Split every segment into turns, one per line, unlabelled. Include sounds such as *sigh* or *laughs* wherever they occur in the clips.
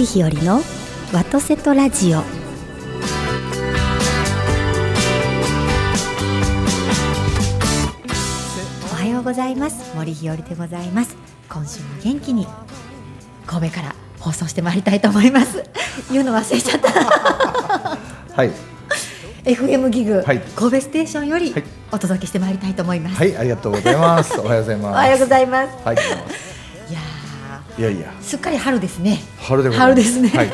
森日和のワトセトラジオ。おはようございます。森日和でございます。今週も元気に神戸から放送してまいりたいと思います。*laughs* 言うの忘れちゃった。*laughs*
はい。
FM ギグ、
はい。
神戸ステーションより
はい。
お届けしてまいりたいと思います、
はいありがとうございます。おはようございます。*laughs*
おはようございます。
はい
いや
いや。
すっかり春ですね。
春で
春ですね、
はい。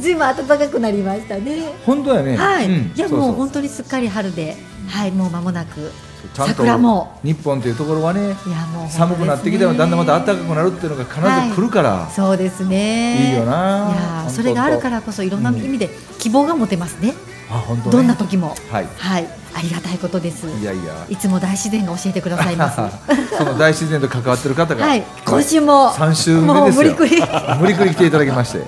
ずいぶん暖かくなりましたね。
本当やね。
はい、
うん。
いやもう本当にすっかり春で、はい、もう間もなく。
ちゃんと
桜も。
日本というところはね
いやもうね。
寒くなってきてもだんだんまた暖かくなるっていうのが必ず来るから、
そうですね。
いいよな。い
やそれがあるからこそいろんな意味で希望が持てますね、
あ本当ね。
どんな時も。
はい。
はい。ありがたいことです。
いやいや。
いつも大自然が教えてくださいます。*laughs*
その大自然と関わってる方が、
はい。今週も
三週目ですよ。
無理くり。
無理くり来ていただきまして、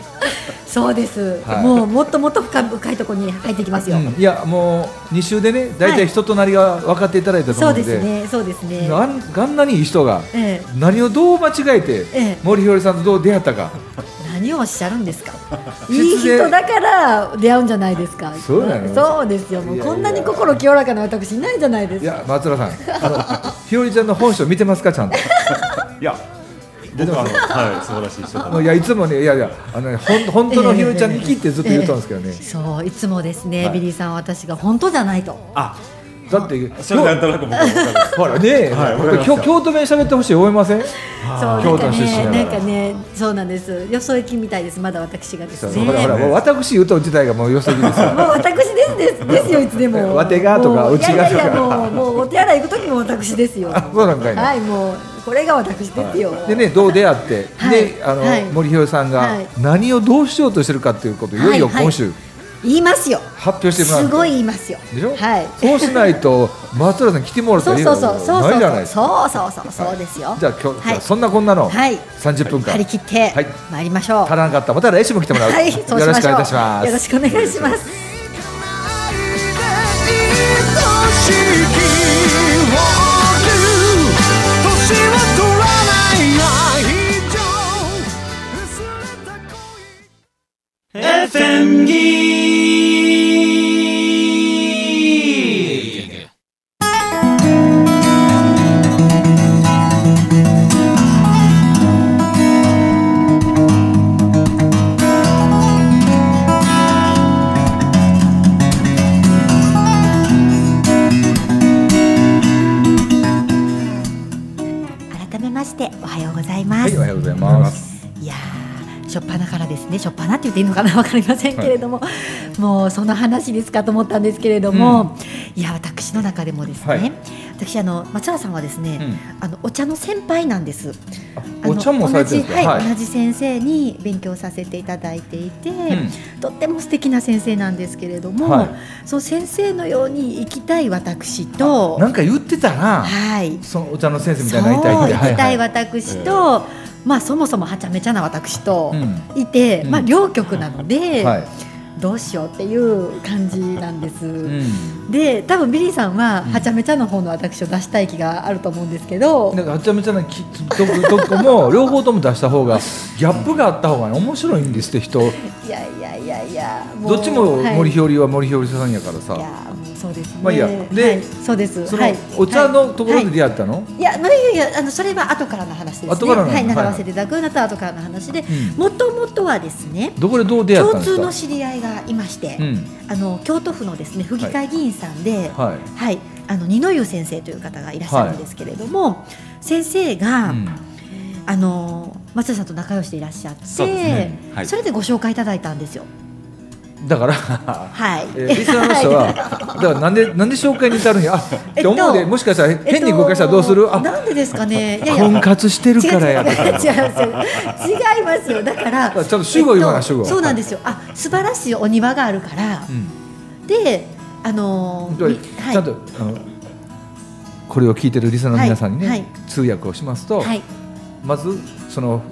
そうです、
はい。
もうもっともっと深い深いところに入っていきますよ、
うん。いやもう2週でね大体人となりが分かっていただいたと
そう
思うので,、
ですね。そうですね。
あんあんなにいい人が
ええ。
何をどう間違えて、
ええ。
森ひよりさんとどう出会ったか。
何をおっしゃるんですか？*laughs* いい人だから出会うんじゃないですか。
そうなの？
そうですよ。もうこんなに心清らかな私いないじゃないです
い
か
や松浦さん。あのひよりちゃんの本性見てますかちゃんと？*laughs*
いや、僕はあの、はい、素晴らしい人。
いやいつもねいやいやあのねほん本当のひよりちゃんに聞いてずっと言ったんですけどね、
そういつもですね、
はい。
ビリーさんは私が本当じゃないと。
あ、
だって
それなんとなく僕は分かる。*laughs*
ほらね、
はい
京京都弁喋ってほしい思いません。
そう
京都の
なんかねなんかねそうなんです。よそ行きみたいですまだ私がですね。
ほらほらもう私言うと自体がもうよそぎですよ。*laughs*
もう私ですですですよいつでも。
わてがとか
もう
うちがとか。
いやいやいやもうもうお手洗い行く時も私ですよ。
あそうなんかいな。
はいもうこれが私ですよ、
でねどう出会って、
はい。
であの、
はい。
森ひよりさんが
はい。
何をどうしようとしてるかっていうことをいよいよ今週
言いますよ。
発表してもらう
すごい言いますよ。
でしょ、
はい。
そうしないと *laughs* 松浦さん来てもらったら
そうそうそうそう
ないじゃないですか。
そうそうそうそうですよ。
じゃあ今日、そんなこんなの
はい。
30分間、
張り切って
はい。
参りましょう。
足らなかったらまた来週も来てもらう、
はい、そうしましょう。
よろしくお願いいたします。
よろしくお願いします。改かなわかりませんけれども、もうその話ですかと思ったんですけれども、いや私の中でもですね、
はい。
私あの松原さんはですね、
うん。
あのお茶の先輩なんです。
お茶も
同じ、はい
はい。
同じ先生に勉強させていただいていて、
ん。
とっても素敵な先生なんですけれども、
はい。
そう先生のように生きたい私と、
なんか言ってたな、
はい、
そのお茶の先生みた
そ
いうになりたいって。
生きたい
は
私と、まあそもそもはちゃめちゃな私と
うん。
いて、
うん。
まあ両極なので、
はい。
どうしようっていう感じなんです。
うん。
で多分ビリーさんは
うん。
はちゃめちゃの方の私を出したい気があると思うんですけど、
なんかはちゃめちゃなきどどこも両方とも出した方がギャップがあった方がね面白いんですって人。
いやいやいやいや
どっちも
はい。
森ひよりは森ひよりさんやからさ、
そうですね。
まあいいや。で
はいそうです。
その
はい。
お茶のところで
はい
出会ったの、
い。や、まあ、いやいやあのそれは後からの話ですね。
後からの
はい、習
はい
わせていただくのと後からの話で
うん、
もともとはですね、
どこでどう出会ったんですか？
共通の知り合いがいまして、
うん。
あの京都府のですね府議会議員さんで、はい、
はい、
あの二の湯先生という方がいらっしゃるんですけれども、先生が、
うん。
あの松田さんと仲良しでいらっしゃって、
そね。
れでご紹介いただいたんですよ。
だから
はい。
えーリスナーの人は、だからなんでなんで紹介に至るんや？あって思うで、
えっと
もしかしたら
えっと
変に誤解したらどうする、あ
なんでですかね？いやいや。
婚活してるからや。
違う違う違いますよ。だから
ちゃんと主語言わな
えっと
主語
そうなんですよ。あ素晴らしいお庭があるから、
うん。
であの
ちゃんとあのこれを聞いてるリスナーの皆さんにね、通訳をしますと、
はい。
まずその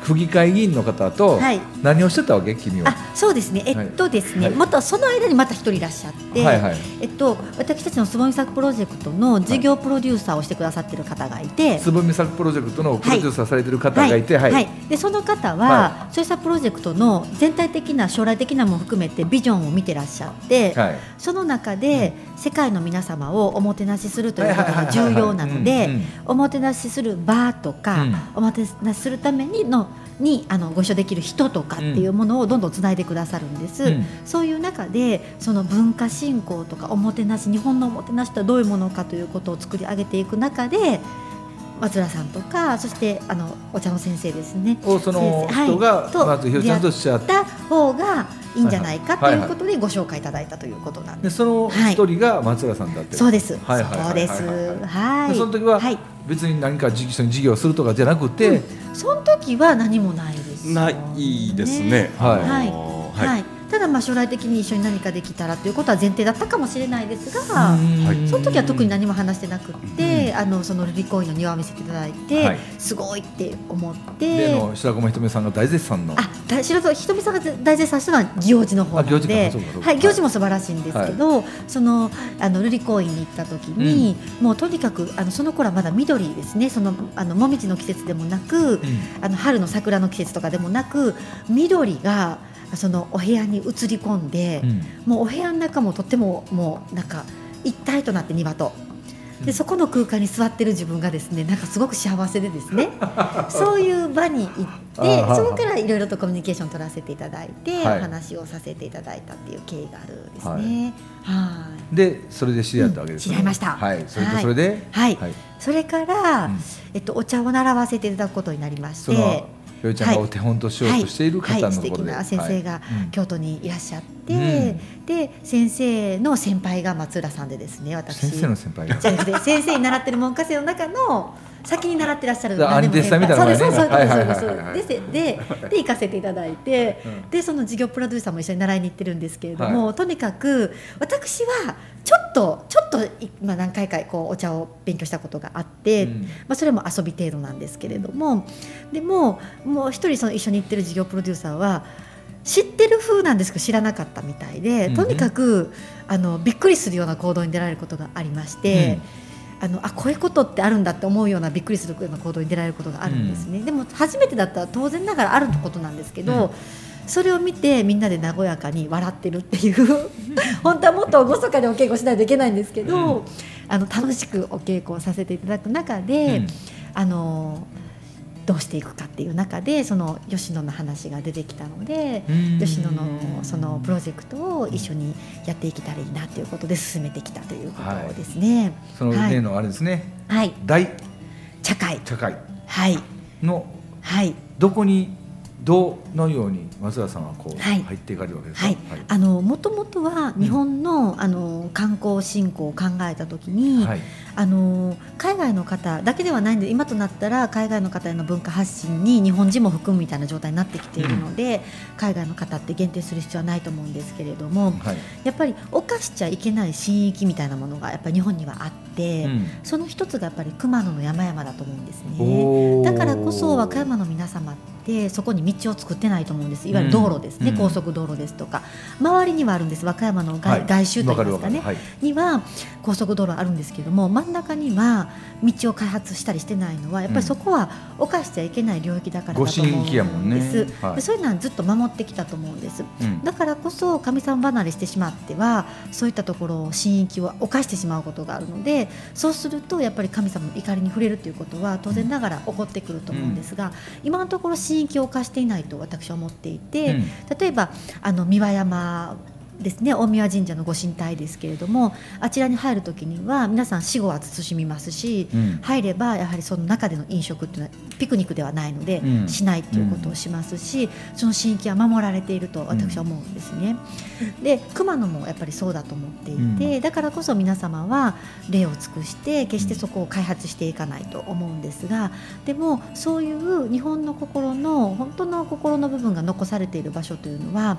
府議会議員の方と
はい。
何をしてたわけ？君は。
あそうですね、えっとですね、
はい。
またその間にまた一人いらっしゃって、
はいはい。
えっと、私たちのつぼみ作プロジェクトの事業プロデューサーをしてくださってる方がいて、
つぼみ作プロジェクトのプロデューサーされてる方がいてはい、
はい。でその方は、
は
そうしたプロジェクトの全体的な将来的なも含めてビジョンを見てらっしゃって、
はい。
その中で世界の皆様をおもてなしするということが
はい。はい。はい。はい。
重要なの
うん
で
うん。
おもてなしする場とか、
うん。
おもてなしするためにのにあのご一緒できる人とかっていうものをどんどんつないでくださるんです、
うん
そういう中でその文化振興とかおもてなし日本のおもてなしとはどういうものかということを作り上げていく中で松浦さんとかそしてあのお茶の先生ですね
をその人が
はいと
まずひろちゃんとしちゃって
た方がいいんじゃないかと
はいはい
いうことでご紹介いただいたということなんです。
でその
はい
一人が松浦さんだって、
そうです。
はいはいはいはい
そうです。はい。
でその時は
はい。
別に何か一緒に事業をするとかじゃなくて、
その時は何もないですよね。
ないですね。
はい
はい。
はい。
ただまあ将来的に一緒に何かできたらということは前提だったかもしれないですが。
はい
その時は特に何も話してなくって、あのそのルリコインの庭を見せていただいて、
はい。
すごいって思っ
例
て、
の白駒ひとみさんが大絶賛の。
あ、だ白戸ひとみさんが大絶賛したのは行事の方なの
あ行事
はい、行事も素晴らしいんですけど、そのあのルリ公園に行った時に、もうとにかくあのその頃はまだ緑ですね、そのあのもみじの季節でもなく、
うん。
あの春の桜の季節とかでもなく、緑がそのお部屋に映り込んで、
うん。
もうお部屋の中もとってももうなんか一体となって庭と。でそこの空間に座ってる自分がですねなんかすごく幸せでですね *laughs* そういう場に行ってそこからいろいろとコミュニケーション取らせていただいて、
はい。
お話をさせていただいたっていう経緯があるんですね。はい。
でそれで知り合ったわけですね、
うん知り合いました。
はい。それで
はい。
それで？
はい。
はい。
それから、
うん。
えっと、お茶を習わせていただくことになりまして。
ひろちゃんがお手本としようとしている
はいはい、素
方のところで、
敵な先生が京都にいらっしゃって、
うん。
で先生の先輩が松浦さんでですね私
先生の先輩が
先生に習ってる文科生の中の先に習ってらっしゃる
の
でですそう
はい
です。ででで行かせていただいて、
うん。
でその事業プロデューサーも一緒に習いに行ってるんですけれども、
は
とにかく私はちょっとちょっと今何回かこうお茶を勉強したことがあって、
うん。
まあ、それも遊び程度なんですけれどもでももう一人その一緒に行ってる事業プロデューサーは知ってる風なんですけど知らなかったみたいで、
うん
とにかくあのびっくりするような行動に出られることがありまして。あのあこういうことってあるんだって思うようなびっくりするような行動に出られることがあるんですね、でも初めてだったら当然ながらあることなんですけど、
うん。
それを見てみんなで和やかに笑ってるっていう *laughs* 本当はもっと厳かにお稽古しないといけないんですけど、
うん。
あの楽しくお稽古をさせていただく中で、
うん。
あのどうしていくかっていう中でその吉野の話が出てきたので、
うん。
吉野のそのプロジェクトを一緒にやっていけたらいいなということで進めてきたということですね。
その
はい。
例のあれですね、
はい、
大。
茶会、
茶会。
はい、
の。
はい、
どこにどのように松田さんはこう
はい。
入っていかれるわけですか、
はい、あのもともとは日本の,、あの観光振興を考えたときに、
はい
あの海外の方だけではないんで今となったら海外の方への文化発信に日本人も含むみたいな状態になってきているので、海外の方って限定する必要はないと思うんですけれども
はい。
やっぱり犯しちゃいけない神域みたいなものがやっぱり日本にはあって、
うん。
その一つがやっぱり熊野の山々だと思うんですね。だからこそ和歌山の皆様ってそこに道を作ってないと思うんです。いわゆる道路ですね、
うん。
高速道路ですとか。周りにはあるんです。和歌山の外,、
はい。
外周といいますかね。
はい。
には高速道路あるんですけども真ん中には道を開発したりしてないのはやっぱりそこは犯しちゃいけない領域だからだと思うんです、
はい。
でそういうのはずっと守ってきたと思うんです。
うん。
だからこそ神様離れしてしまってはそういったところを神域を犯してしまうことがあるのでそうするとやっぱり神様の怒りに触れるということは当然ながら起こってくると思うんですが、今のところ神域を犯していないと私は思っていて、
うん。
例えばあの三輪山ですね大宮神社のご神体ですけれどもあちらに入る時には皆さん死後は慎みますし、
うん。
入ればやはりその中での飲食っていうのはピクニックではないので、
うん。
しないっていうことをしますし、その神域は守られていると私は思うんですね。で熊野もやっぱりそうだと思っていて、
うん。
だからこそ皆様は礼を尽くして決してそこを開発していかないと思うんですがでもそういう日本の心の本当の心の部分が残されている場所というのは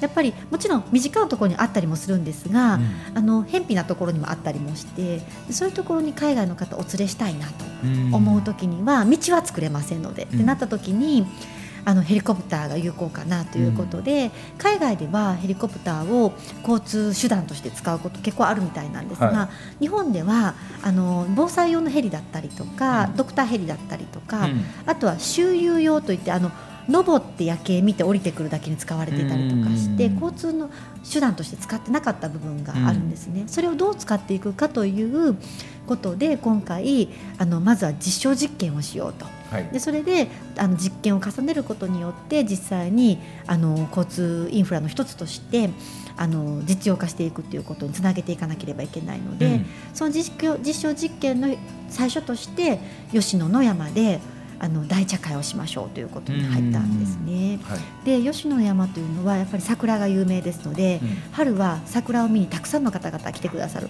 やっぱりもちろん短いところにあったりもするんですが、
うん。
あの偏僻なところにもあったりもしてそういうところに海外の方お連れしたいなと
うん。
思う時には道は作れませんので、
うん。
ってなった時にあのヘリコプターが有効かなということで、海外ではヘリコプターを交通手段として使うこと結構あるみたいなんですが、
は
日本ではあの防災用のヘリだったりとか、
うん。
ドクターヘリだったりとか、
うん。
あとは周遊用といってあの登って夜景見て降りてくるだけに使われていたりとかして
うん。
交通の手段として使ってなかった部分があるんですね、それをどう使っていくかということで今回あのまずは実証実験をしようと。
はい。
でそれであの実験を重ねることによって実際にあの交通インフラの一つとしてあの実用化していくということにつなげていかなければいけないので、
うん。
その実証実験の最初として吉野の山であの大茶会をしましょうということに入ったんですね。
はい。
で吉野山というのはやっぱり桜が有名ですので、
うん。
春は桜を見にたくさんの方々来てくださる。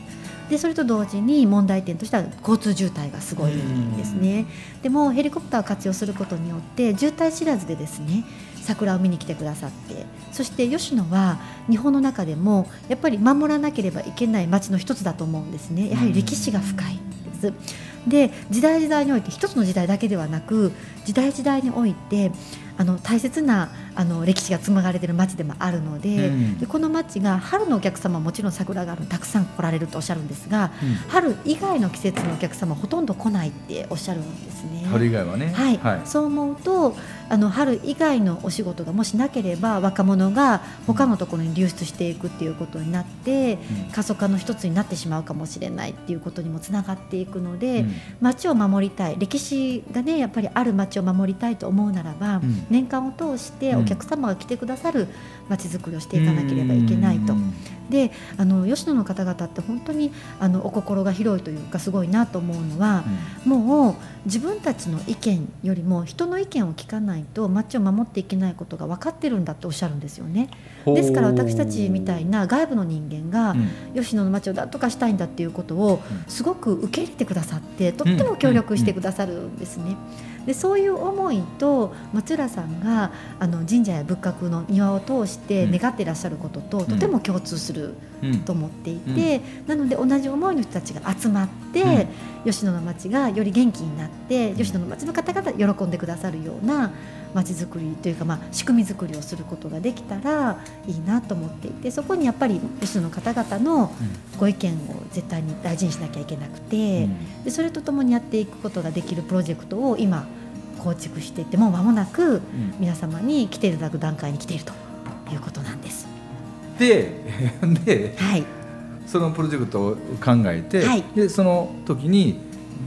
でそれと同時に問題点としては交通渋滞がすごいんですね、でもヘリコプターを活用することによって渋滞知らずでですね桜を見に来てくださってそして吉野は日本の中でもやっぱり守らなければいけない町の一つだと思うんですね。やはり歴史が深いです。で時代時代において一つの時代だけではなく時代時代においてあの大切なあの歴史が紡がれている町でもあるので,、
うん。
でこの町が春のお客様はもちろん桜があるたくさん来られるとおっしゃるんですが
うん。
春以外の季節のお客様はほとんど来ないっておっしゃるんですね。
春以外はね。
はい、
はい。
そう思うとあの春以外のお仕事がもしなければ若者が他のところに流出していくっていうことになって、
うん。
過疎化の一つになってしまうかもしれないっていうことにもつながっていくので、
うん。
町を守りたい。歴史がねやっぱりある町を守りたいと思うならば、
うん
年間を通してお客様が来てくださる町づくりをしていかなければいけないと。
うん。
であの吉野の方々って本当にあのお心が広いというかすごいなと思うのは、もう自分たちの意見よりも人の意見を聞かないと町を守っていけないことが分かってるんだっておっしゃるんですよね。ですから私たちみたいな外部の人間が
うん。
吉野の町をなんとかしたいんだっていうことを
うん。
すごく受け入れてくださってとっても協力してくださるんですね。でそういう思いと松浦さんがあの神社や仏閣の庭を通して願っていらっしゃることと、とても共通する
うん。
と思っていて、なので同じ思いの人たちが集まって、吉野の町がより元気になって、吉野の町の方々喜んでくださるような町づくりというか、まあ、仕組みづくりをすることができたらいいなと思っていてそこにやっぱり吉野の方々のご意見を絶対に大事にしなきゃいけなくて、
うん。
でそれとともにやっていくことができるプロジェクトを今構築していってもう間もなく
うん。
皆様に来ていただく段階に来ているということなんです。
で *laughs* で
はい、
そのプロジェクトを考えて、
はい。
でその時に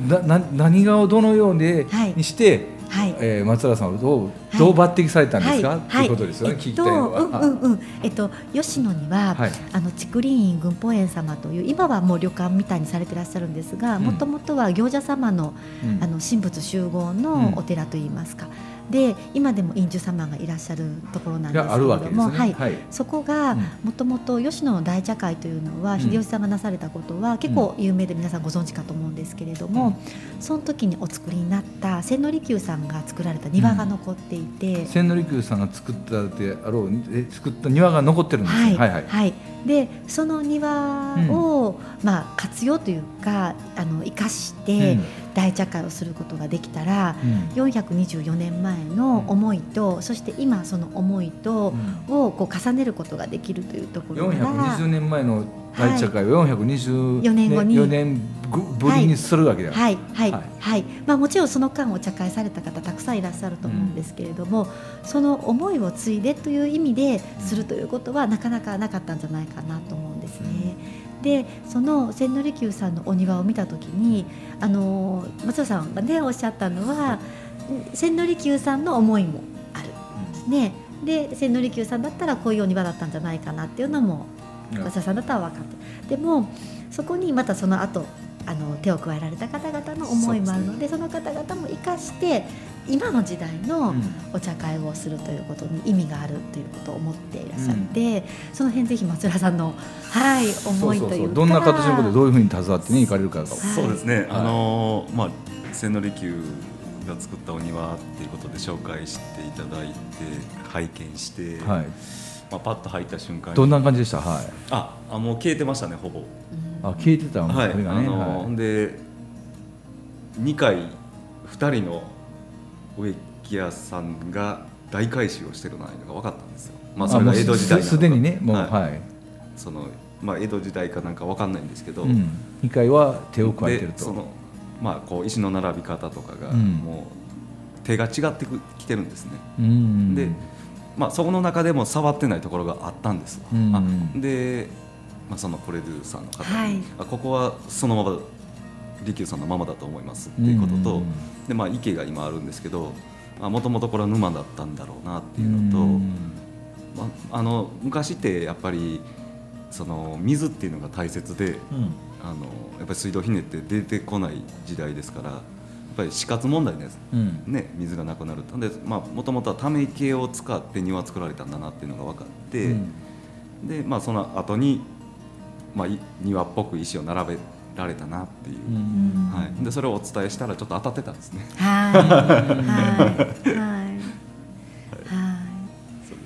なな何がをどのように,、して、
はい。
えー松原さんをどう,、
はい。
どう抜擢されたんですか、
はい。
っていうことですよね、聞きたいのは。
えっと、うんうんうん、えっと、吉野には、
はい。
あの竹林院群法園様という今はもう旅館みたいにされてらっしゃるんですが
うん。
もともとは行者様の
うん。
あの神仏集合
うん
のお寺といいますか、で今でも院主様がいらっしゃるところなんですけれども、
ね。
はい、
はい。
そこが
うん。
もともと吉野の大茶会というのは
うん
秀吉さんがなされたことは結構有名で皆さんご存知かと思うんですけれども、その時にお作りになった千利休さんが作られた庭が残っていて、
千利休さんが作ったであろうえ作った庭が残ってるんです
はい。
ね。はいはい。
はい、でその庭を、まあ、活用というかあの生かして大茶会をすることができたら、
うん。
424年前の思いと、そして今その思いと、をこう重ねることができるというところが
420年前の大茶会を424
4年後に。
4年ぶりにするわけだよ。
はい。はい。
は
はい。い、まあもちろんその間お茶会された方たくさんいらっしゃると思うんですけれども、その思いを継いでという意味でするということはなかなかなかったんじゃないかなと思うんですね。でその千利休さんのお庭を見た時にあの松尾さんがねおっしゃったのは千利休さんの思いもある。ね。で千利休さんだったらこういうお庭だったんじゃないかなっていうのも
うん。
松田さんだったら分かってるでもそこにまたその後あの手を加えられた方々の思いもあるのでその方々も生かして今の時代の
うん。
お茶会をするということに意味があるということを思っていらっしゃって、その辺ぜひ松浦さんの、はい、思いというか。
どんな形のことでどういうふうに携わってね行かれるかが。
はい。
そうですね、
はい。
あのーまあ千利休が作ったお庭っていうことで紹介していただいて拝見して、
はい。
まあ、パッと入った瞬間に。
どんな感じでした？はい。
ああもう消えてましたねほぼ。
うん。
あ聞いてた
はい、
あ
ので2回2人の植木屋さんが大改修をしてるのが分かったんですよ。まあそれが江戸時代
すでにねもう
は
はい。い、
そのまあ江戸時代かなんか分かんないんですけど、
うん、2階は手を加えてると。
でそのまあこう石の並び方とかが
うん。
もう手が違ってきてるんですね。
うん
でまあそこの中でも触ってないところがあったんですわ。
うん。
あで、まあそのプロデューサーの方に、
はい。
あここはそのまま利休さんのままだと思いますっていうことと、
うん。
でまあ池が今あるんですけど。もともとこれは沼だったんだろうなっていうのと、
うん。
まあ、あの昔ってやっぱりその水っていうのが大切で
うん。
あのやっぱり水道ひねって出てこない時代ですからやっぱり死活問題です、
うん。
ね、水がなくなるとでもともとはため池を使って庭作られたんだなっていうのが分かって、
うん。
でまあ、その後にまあ、い庭っぽく石を並べられたなっていう、
うん。
はい、でそれをお伝えしたらちょっと当たってたんですね。
はい。*laughs* はい。はい。は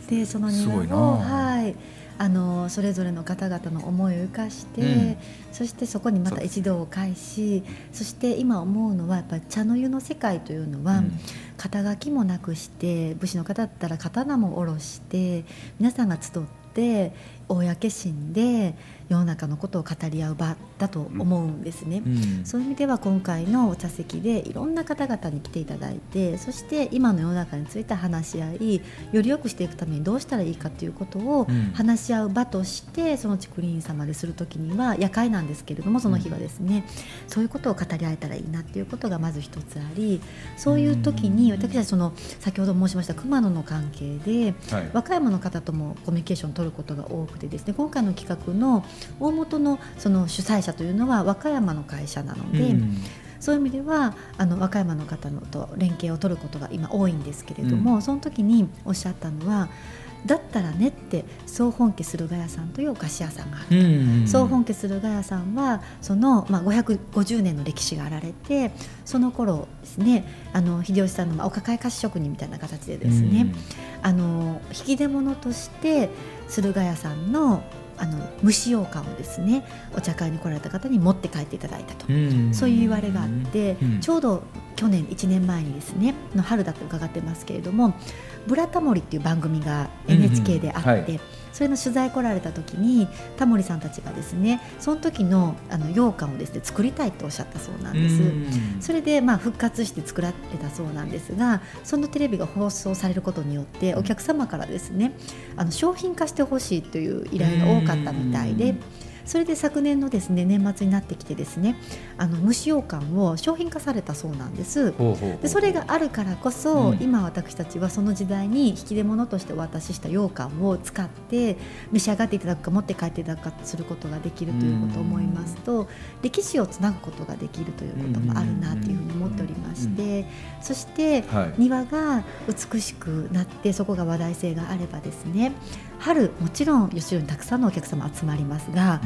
い。でその庭をはい。あのそれぞれの方々の思いを生かして、
うん。
そしてそこにまた一度を返しそして今思うのはやっぱり茶の湯の世界というのは、
うん。
肩書きもなくして武士の方だったら刀も下ろして皆さんが集って公心で世の中のことを語り合う場だと思うんですね。
うん。
そういう意味では今回のお茶席でいろんな方々に来ていただいてそして今の世の中について話し合いより良くしていくためにどうしたらいいかということを
うん。
話し合う場としてその竹林様でする時には夜会なんですけれどもその日はですね、そういうことを語り合えたらいいなっていうことがまず一つありそういう時に私たちその先ほど申しました熊野の関係で
はい。
和歌山の方ともコミュニケーションを取ることが多くてですね今回の企画の大元のその主催者というのは和歌山の会社なので、
うん。
そういう意味ではあの和歌山の方のと連携を取ることが今多いんですけれども、その時におっしゃったのはだったらねって総本家駿河屋さんというお菓子屋さんがある。
うん
総本家駿河屋さんはその、まあ、550年の歴史があられてその頃ですねあの秀吉さんの、まあお抱え菓子職人みたいな形でですね、あの引き出物として駿河屋さんのあの蒸し羊羹をですねお茶会に来られた方に持って帰っていただいたと。
うん。
そういう言われがあって、
うん。
ちょうど去年1年前にですねの春だと伺ってますけれども「ブラタモリ」っていう番組が NHK であって、
うん。うんはい
それの取材来られた時にタモリさんたちがですねその時のあの羊羹をですね作りたいとおっしゃったそうなんです。
うん。
それでまあ復活して作られたそうなんですがそのテレビが放送されることによってお客様からですねあの商品化してほしいという依頼が多かったみたいで
うん
それで昨年のですね年末になってきてですねあの蒸し羊羹を商品化されたそうなんです。でそれがあるからこそ、
うん。
今私たちはその時代に引き出物としてお渡しした羊羹を使って召し上がっていただくか持って帰っていただくかすることができるということを思いますと、歴史をつなぐことができるということもあるなというふうに思っておりまして、そして
はい。
庭が美しくなってそこが話題性があればですね春もちろん吉野にたくさんのお客様集まりますが、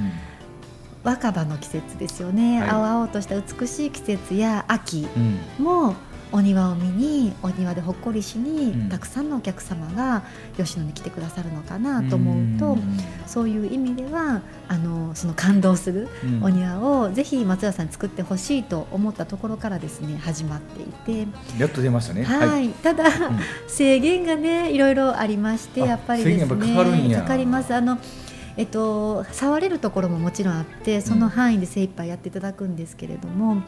若葉の季節ですよね、
はい。
青々とした美しい季節や秋
うんうん。
もお庭を見にお庭でほっこりしに、
うん。
たくさんのお客様が吉野に来てくださるのかなと思うと、そういう意味ではあのその感動する
うん。
お庭をぜひ松田さんに作ってほしいと思ったところからですね始まっていて、
やっと出ましたね。
はい。ただ、制限がねいろいろありまして
あ
やっぱりですね
かか
ります。あのえっと、触れるところももちろんあってその範囲で精一杯やっていただくんですけれども、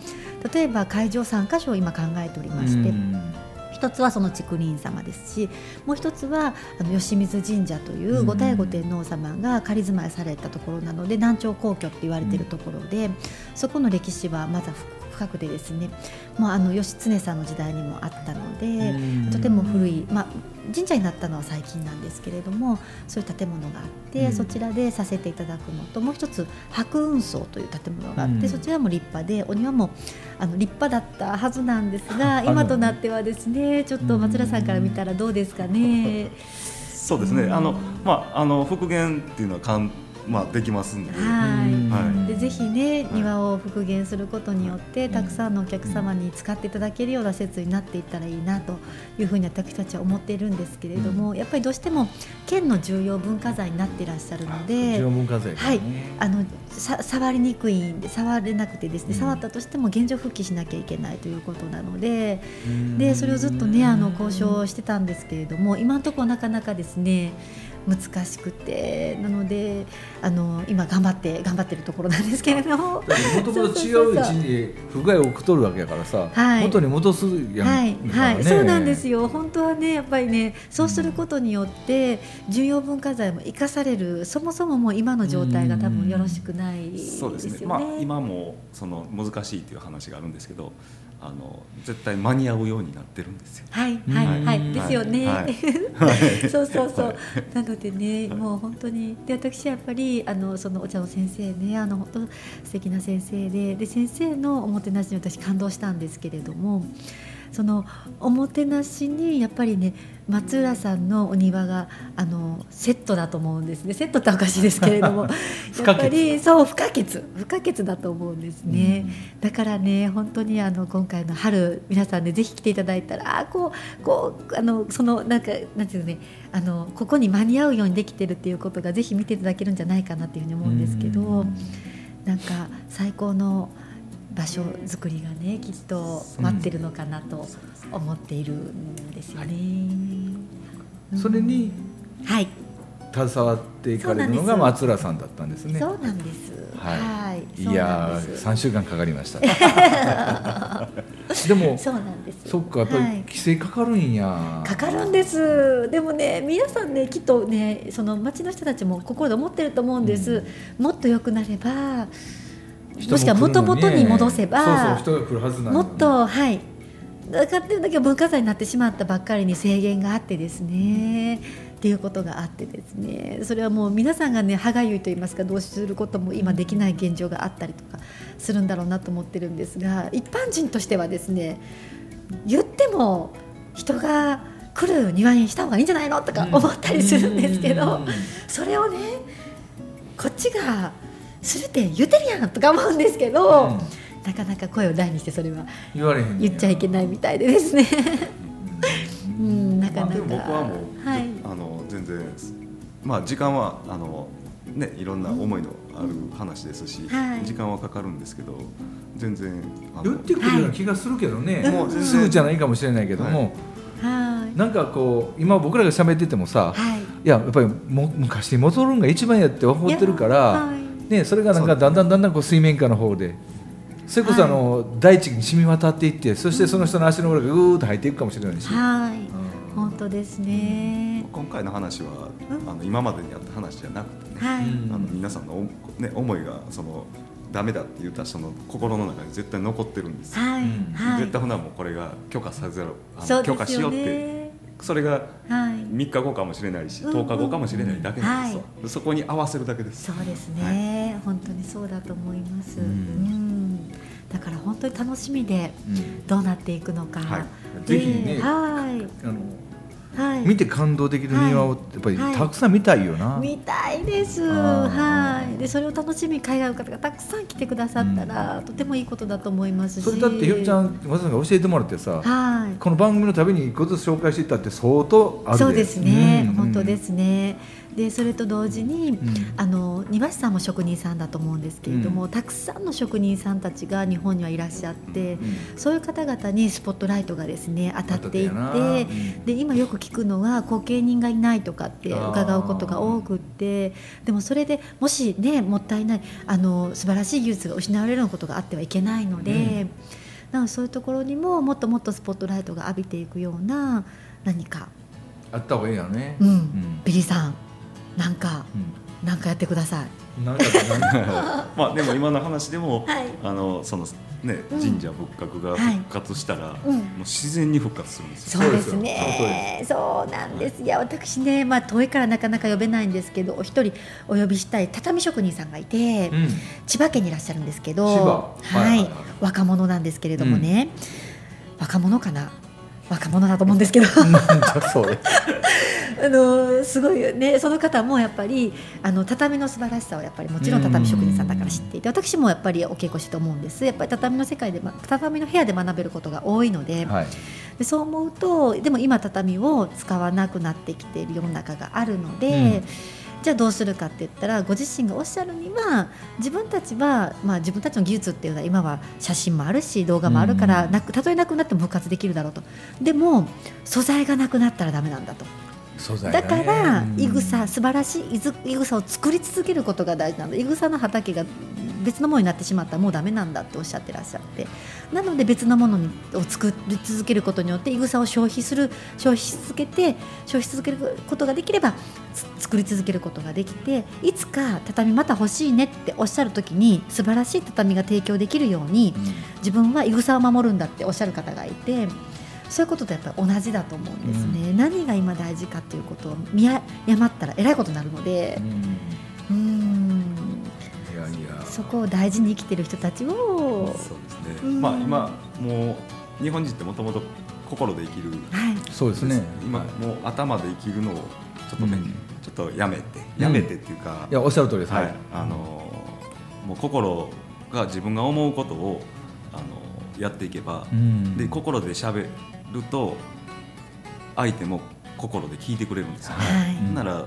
例えば会場3か所を今考えておりまして、
うん。
一つはその竹林様ですしもう一つはあの吉水神社という
うん。
五代五天皇様が仮住まいされたところなので南朝皇居って言われているところで、そこの歴史はまだ深くてですねもうあの義経さんの時代にもあったので、
うん。
とても古い、まあ、神社になったのは最近なんですけれどもそういう建物があって、
うん。
そちらでさせていただくのともう一つ白雲荘という建物があって、
うん。
そちらも立派でお庭もあの立派だったはずなんですが今となってはですねちょっと松田さんから見たらどうですかね。
そうですね、
うん。
あのまああの復元っていうのは簡まあできますんで、
はい。
はい。
でぜひね
はい。
庭を復元することによって、たくさんのお客様に使っていただけるような施設になっていったらいいなというふうに私たちは思っているんですけれども、やっぱりどうしても県の重要文化財になっていらっしゃるので
重要文化財だ
はい。あのさ触りにくいんで触れなくてですね、
うん。
触ったとしても現状復帰しなきゃいけないということなので
うん。
でそれをずっとねあの交渉してたんですけれども今のところなかなかですね難しくてなのであの今頑張って頑張ってるところなんですけれども。
もともと違う位置に不具合を送っとるわけやからさ、
はい
元に戻すやん
はい、はい、そうなんですよ。本当はね、やっぱりね、そうすることによって、重要文化財も生かされる。そもそももう今の状態が多分よろしくないですよね。
そうですねまあ今もその難しいという話があるんですけどあの絶対間に合うようになってるんですよ。
はい、はい、はい、
うん
ですよね。
はい *laughs*
そうそうそう
はい。
なのでね、もう本当に、で、私はやっぱり、あの、そのお茶の先生ね、あの、本当素敵な先生で、で、先生のおもてなしに私感動したんですけれども。そのおもてなしにやっぱりね松浦さんのお庭があのセットだと思うんですね。セットっておかしいですけれども。*laughs* やっぱりそう不可欠。不可欠だと思うんですね、だからね本当にあの今回の春皆さんでぜひ来ていただいたらあこうこうあのそのなんかなんていうのねあのここに間に合うようにできてるっていうことがぜひ見ていただけるんじゃないかなっていうふうに思うんですけど、
うん。
なんか最高の場所作りがねきっと待ってるのかなと思っているんですよね。うん。
それに
はい、
携わっていかれるのが松浦さんだったんですね。
そうなんです。
はい。
はい、
や三週間かかりました。*laughs* でも
そうなんです。
そっかやっぱり
はい。
規制かかるんや。
かかるんです。でもね皆さんねきっとねその町の人たちも心で思ってると思うんです、もっと良くなればもしくは元々に戻せばもっとはい。だからっていうだけ文化財になってしまったばっかりに制限があってですね。っていうことがあってですね。それはもう皆さんがね歯がゆいと言いますかどうすることも今できない現状があったりとかするんだろうなと思ってるんですが一般人としてはですね言っても人が来る庭にした方がいいんじゃないのとか思ったりするんですけど、
うん。
それをねこっちがするって言ってるやんとか思うんですけど、
うん
なかなか声を大にしてそれは
言われへん
言っちゃいけないみたいでですね。
う
うんん、なかなか。
まあ、でも僕はもう、
はい。
あの全然まあ時間はあのねいろんな思いのある話ですし、
はい
時間はかかるんですけど全然
言ってくるような気がするけどね、
もう全然
すぐじゃないかもしれないけども、
はい。
なんかこう今僕らが喋っててもさ、
はい。
いややっぱりも昔に戻るんが一番やって思ってるから、
はい
ね、それがなんかだんだんだんだんこう水面下の方でそれこそあの、大地に染み渡っていってそしてその人の足の裏がぐーっと入っていくかもしれないし、
はい。
うん
本当ですね。
今回の話は
うん
あの今までにあった話じゃなくてね、
はい。
うん
あの皆さんのお、ね、思いがそのダメだって言った人の心の中に絶対残ってるんですよ、
はい。
絶対ほなもうこれが許可させろあ
そう
の許可しようって
ね。
それが
はい。
3日後かもしれないし
うんうん
10日後かもしれないだけなんですよ、
は
そこに合わせるだけです
そうですね、本当にそうだと思います。
う
うんん。だから本当に楽しみで
うん
どうなっていくのか。
はい
ぜひね
では
あの
い。はい。
見て感動できる庭をやっぱり
はい
たくさん見たいよな、
見たいです。はい。でそれを楽しみに海外の方がたくさん来てくださったら、とてもいいことだと思いますし。
それだってひよっちゃん和田さんが教えてもらってさ、
はい。
この番組のたびに一個ずつ紹介していったって相当あるで
そうですね、
うん
本当ですね。でそれと同時に、
うん。
あの庭師さんも職人さんだと思うんですけれども、たくさんの職人さんたちが日本にはいらっしゃって、そういう方々にスポットライトがですね当たっていってで今よく聞くのは後継人がいないとかって伺うことが多くってでもそれでもしねもったいないあの素晴らしい技術が失われるようなことがあってはいけないので、
うん。
なのでそういうところにももっともっとスポットライトが浴びていくような何か、
あった方がいいよね。
うん。
うん。
ビリーさんなんかなんかやってください。
うんなんかなんか *laughs*
まあでも今の話でも、
はい
あのそのね
うん
神社仏閣が復活したら、
うん
もう自然に復活するんですよ。
そうです
そうです
ね。そうなんです。いや、私ね、まあ、遠いからなかなか呼べないんですけど、お一人お呼びしたい畳職人さんがいて。
うん
千葉県にいらっしゃるんですけど。
千葉
はい、
はいはいはい
若者なんですけれどもね。若者かな？若者だと思うんですけど。*laughs* あのすごいね。その方もやっぱりあの畳の素晴らしさをやっぱりもちろん畳職人さんだから知っていて私もやっぱりお稽古して思うんです。やっぱり畳の世界でま畳の部屋で学べることが多いので,、
はい。
でそう思うとでも今畳を使わなくなってきている世の中があるので。
うん。
じゃあどうするかって言ったらご自身がおっしゃるには自分たちは、まあ、自分たちの技術っていうのは今は写真もあるし動画もあるから、
うん。
なくたとえなくなっても復活できるだろうと。でも素材がなくなったらダメなんだとだ
がね。
から
うん。
いぐさ素晴らしいいぐさを作り続けることが大事なんだいぐさの畑が別のものになってしまったらもうダメなんだっておっしゃってらっしゃって。なので別のものにを作り続けることによっていぐさを消費する消費し続けて消費し続けることができればつ作り続けることができていつか畳また欲しいねっておっしゃる時に素晴らしい畳が提供できるように自分はいぐさを守るんだっておっしゃる方がいてそういうこととやっぱり同じだと思うんですね、何が今大事かっていうことを見誤ったらえらいことになるので。
うん。
うん。
いやいや。
そこを大事に生きてる人たちを
そうですね、
うん。
まあ今もう日本人ってもともと心で生きる
はい。
そうですね。
今
はい
もう頭で生きるのをちょっとね、
うん。
ちょっとやめてやめてっていうか、
いやおっしゃる通りです。
はい、あのもう心が自分が思うことをあのやっていけば、
うん。
で心で喋ると相手も心で聞いてくれるんですよね。
はい。
うん
なら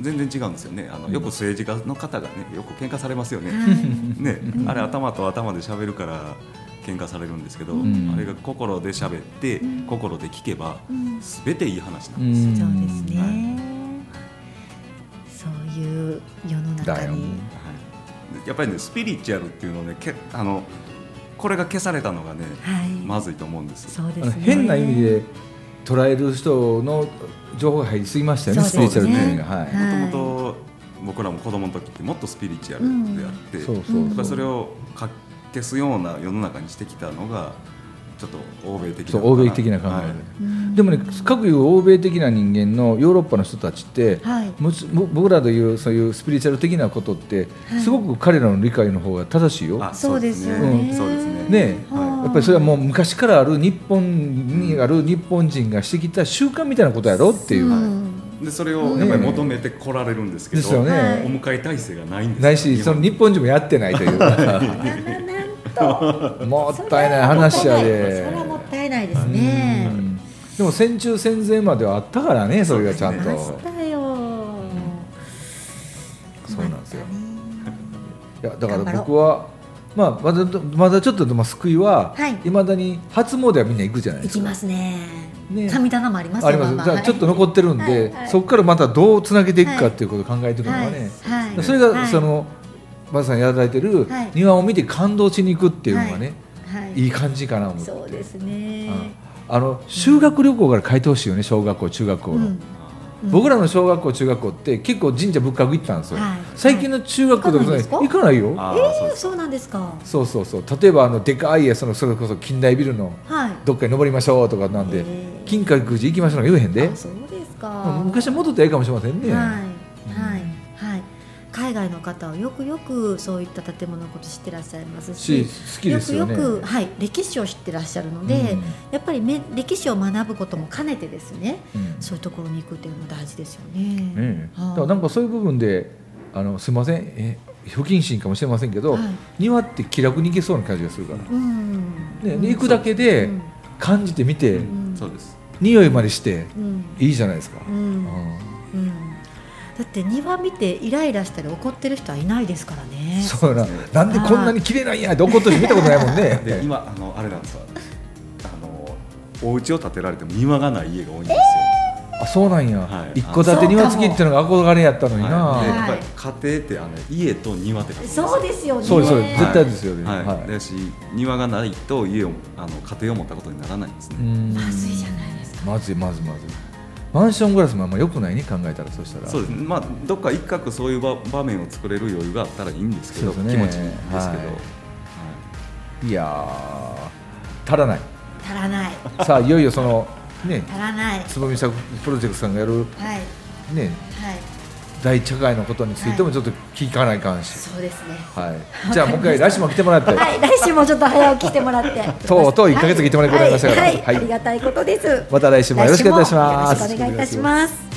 全然違うんですよね。あのよく政治家の方がねよく喧嘩されますよね。
はい。
ね。
うん
あれ頭と頭で喋るから喧嘩されるんですけど、
うん。
あれが心で喋って、
うん。
心で聞けば
うん。
全ていい話なん
う
ですよ。
ん。
そうですね、
は
そういう世の中に。
はい、やっぱりねスピリチュアルっていうのをねけあのこれが消されたのがね
はい、
まずいと思うんです。
あの
そうですね。
変な意味で捉える人の情報が入りすぎましたよね、
ね。
ピリチュアルっていうのが。
もともと僕らも子供の時ってもっとスピリチュアルであって、
そ
れをか消すような世の中にしてきたのがちょっと欧米的な
そう欧米的な考えで、
はい
うん。
でもね各いう欧米的な人間のヨーロッパの人たちって、
はい。
むつぼ僕らでいうそういうスピリチュアル的なことって、
はい。
すごく彼らの理解の方が正しいよ。
あ
そうですよ
ね。
そうですね。
ね。
はい。
やっぱりそれはもう昔からある日本にある日本人がしてきた習慣みたいなことやろっていう、
うん。
でそれをやっぱり求めて来られるんですけど、
ですよね、
はい。
お迎え体制がないんですよ。
ないしその日本人もやってないというもったいない話やで。
それはもったいないですね。
うん。でも戦中戦前まではあったからねそれがちゃんと
ありましたよ。
そうなんですよ。いやだから僕はまあまだまだちょっとでも救いは、
はい。
い、まだに初詣はみんな行くじゃないですか。
行きますね。
ね。
神棚もありますよ
あります、
まあまあ
じゃあちょっと残ってるんで、そこからまたどうつなげていくかっていうことを考えていくのがね、それが、
はい。
そのまさにやられてる
はい。
庭を見て感動しに行くっていうのがね、
はい。
い、い感じかなと思って。
そうですね。
あの修学旅行から書いてほしいよね小学校中学校の、
うん。
僕らの小学校中学校って結構神社仏閣行ったんですよ、
はい。
最近の中学校とか
行かない？んですか？
行かないよ。
あーそう
なんですか？
そうそうそう。例えばあのでかいそのそれこそ近代ビルの
はい。
どっかに登りましょうとかなんで金閣寺行きましょうの言えへんで？
あそうですか。
昔は戻ったらええかもしれませんね、
はい海外の方はよくよくそういった建物のこと知ってらっしゃいますし
し好きですよね。
よくよく、はい、歴史を知ってらっしゃるので、
うん。
やっぱりめ歴史を学ぶことも兼ねてですね
うん。
そういうところに行くっていうのも大事ですよね。
ねだからなんかそういう部分であのすみませんえ不謹慎かもしれませんけど、
はい。
庭って気楽に行けそうな感じがするから、
うん。
ね、で行くだけで
うん。
感じてみて、
うん。
そうです。
匂いまでして
うん。
いいじゃないですか、
うん。
うん。
うんだって庭見てイライラしたり怒ってる人はいないですからね。
そうやななんでこんなに綺麗なんやって怒ってる人見たことないもんね。*laughs*
で今あのあれなんですよ。あのお家を建てられても庭がない家が多いんですよ、
あそうなんや、
はい。
一戸建て庭付きっていうのが憧れやったのにな、
はい、やっぱり家庭ってあの家と庭って
そうですよね。
そうですそうです
はい
絶対ですよね。
はい。
はい。
だし庭がないと家をあの家庭を持ったことにならないんですね、
うん。
まずいじゃないですか。
まずいまずいまずいマンショングラスもあんま良くないね考えたらそしたら
そうですねまあどっか一角そういう場場面を作れる余裕があったらいいんですけど
ね
気持ちいいんですけど、
はい
はい
いやー足らない
足らない。
さあいよいよそのね
足らない。
つぼみ作プロジェクトさんがやる
はい。
ね
はい。
大茶会のことについてもちょっと聞かないかんし、
そうですね。
はい。じゃあもう一回来週も来てもらって、
はい、来週もちょっと早起きしてもらって。
とうとう一ヶ月来てもらえることになりましたから。
はい、はい。
はい。
ありがたいことです。
また来週もよろしくお願いいたします。
よろしくお願いいたします。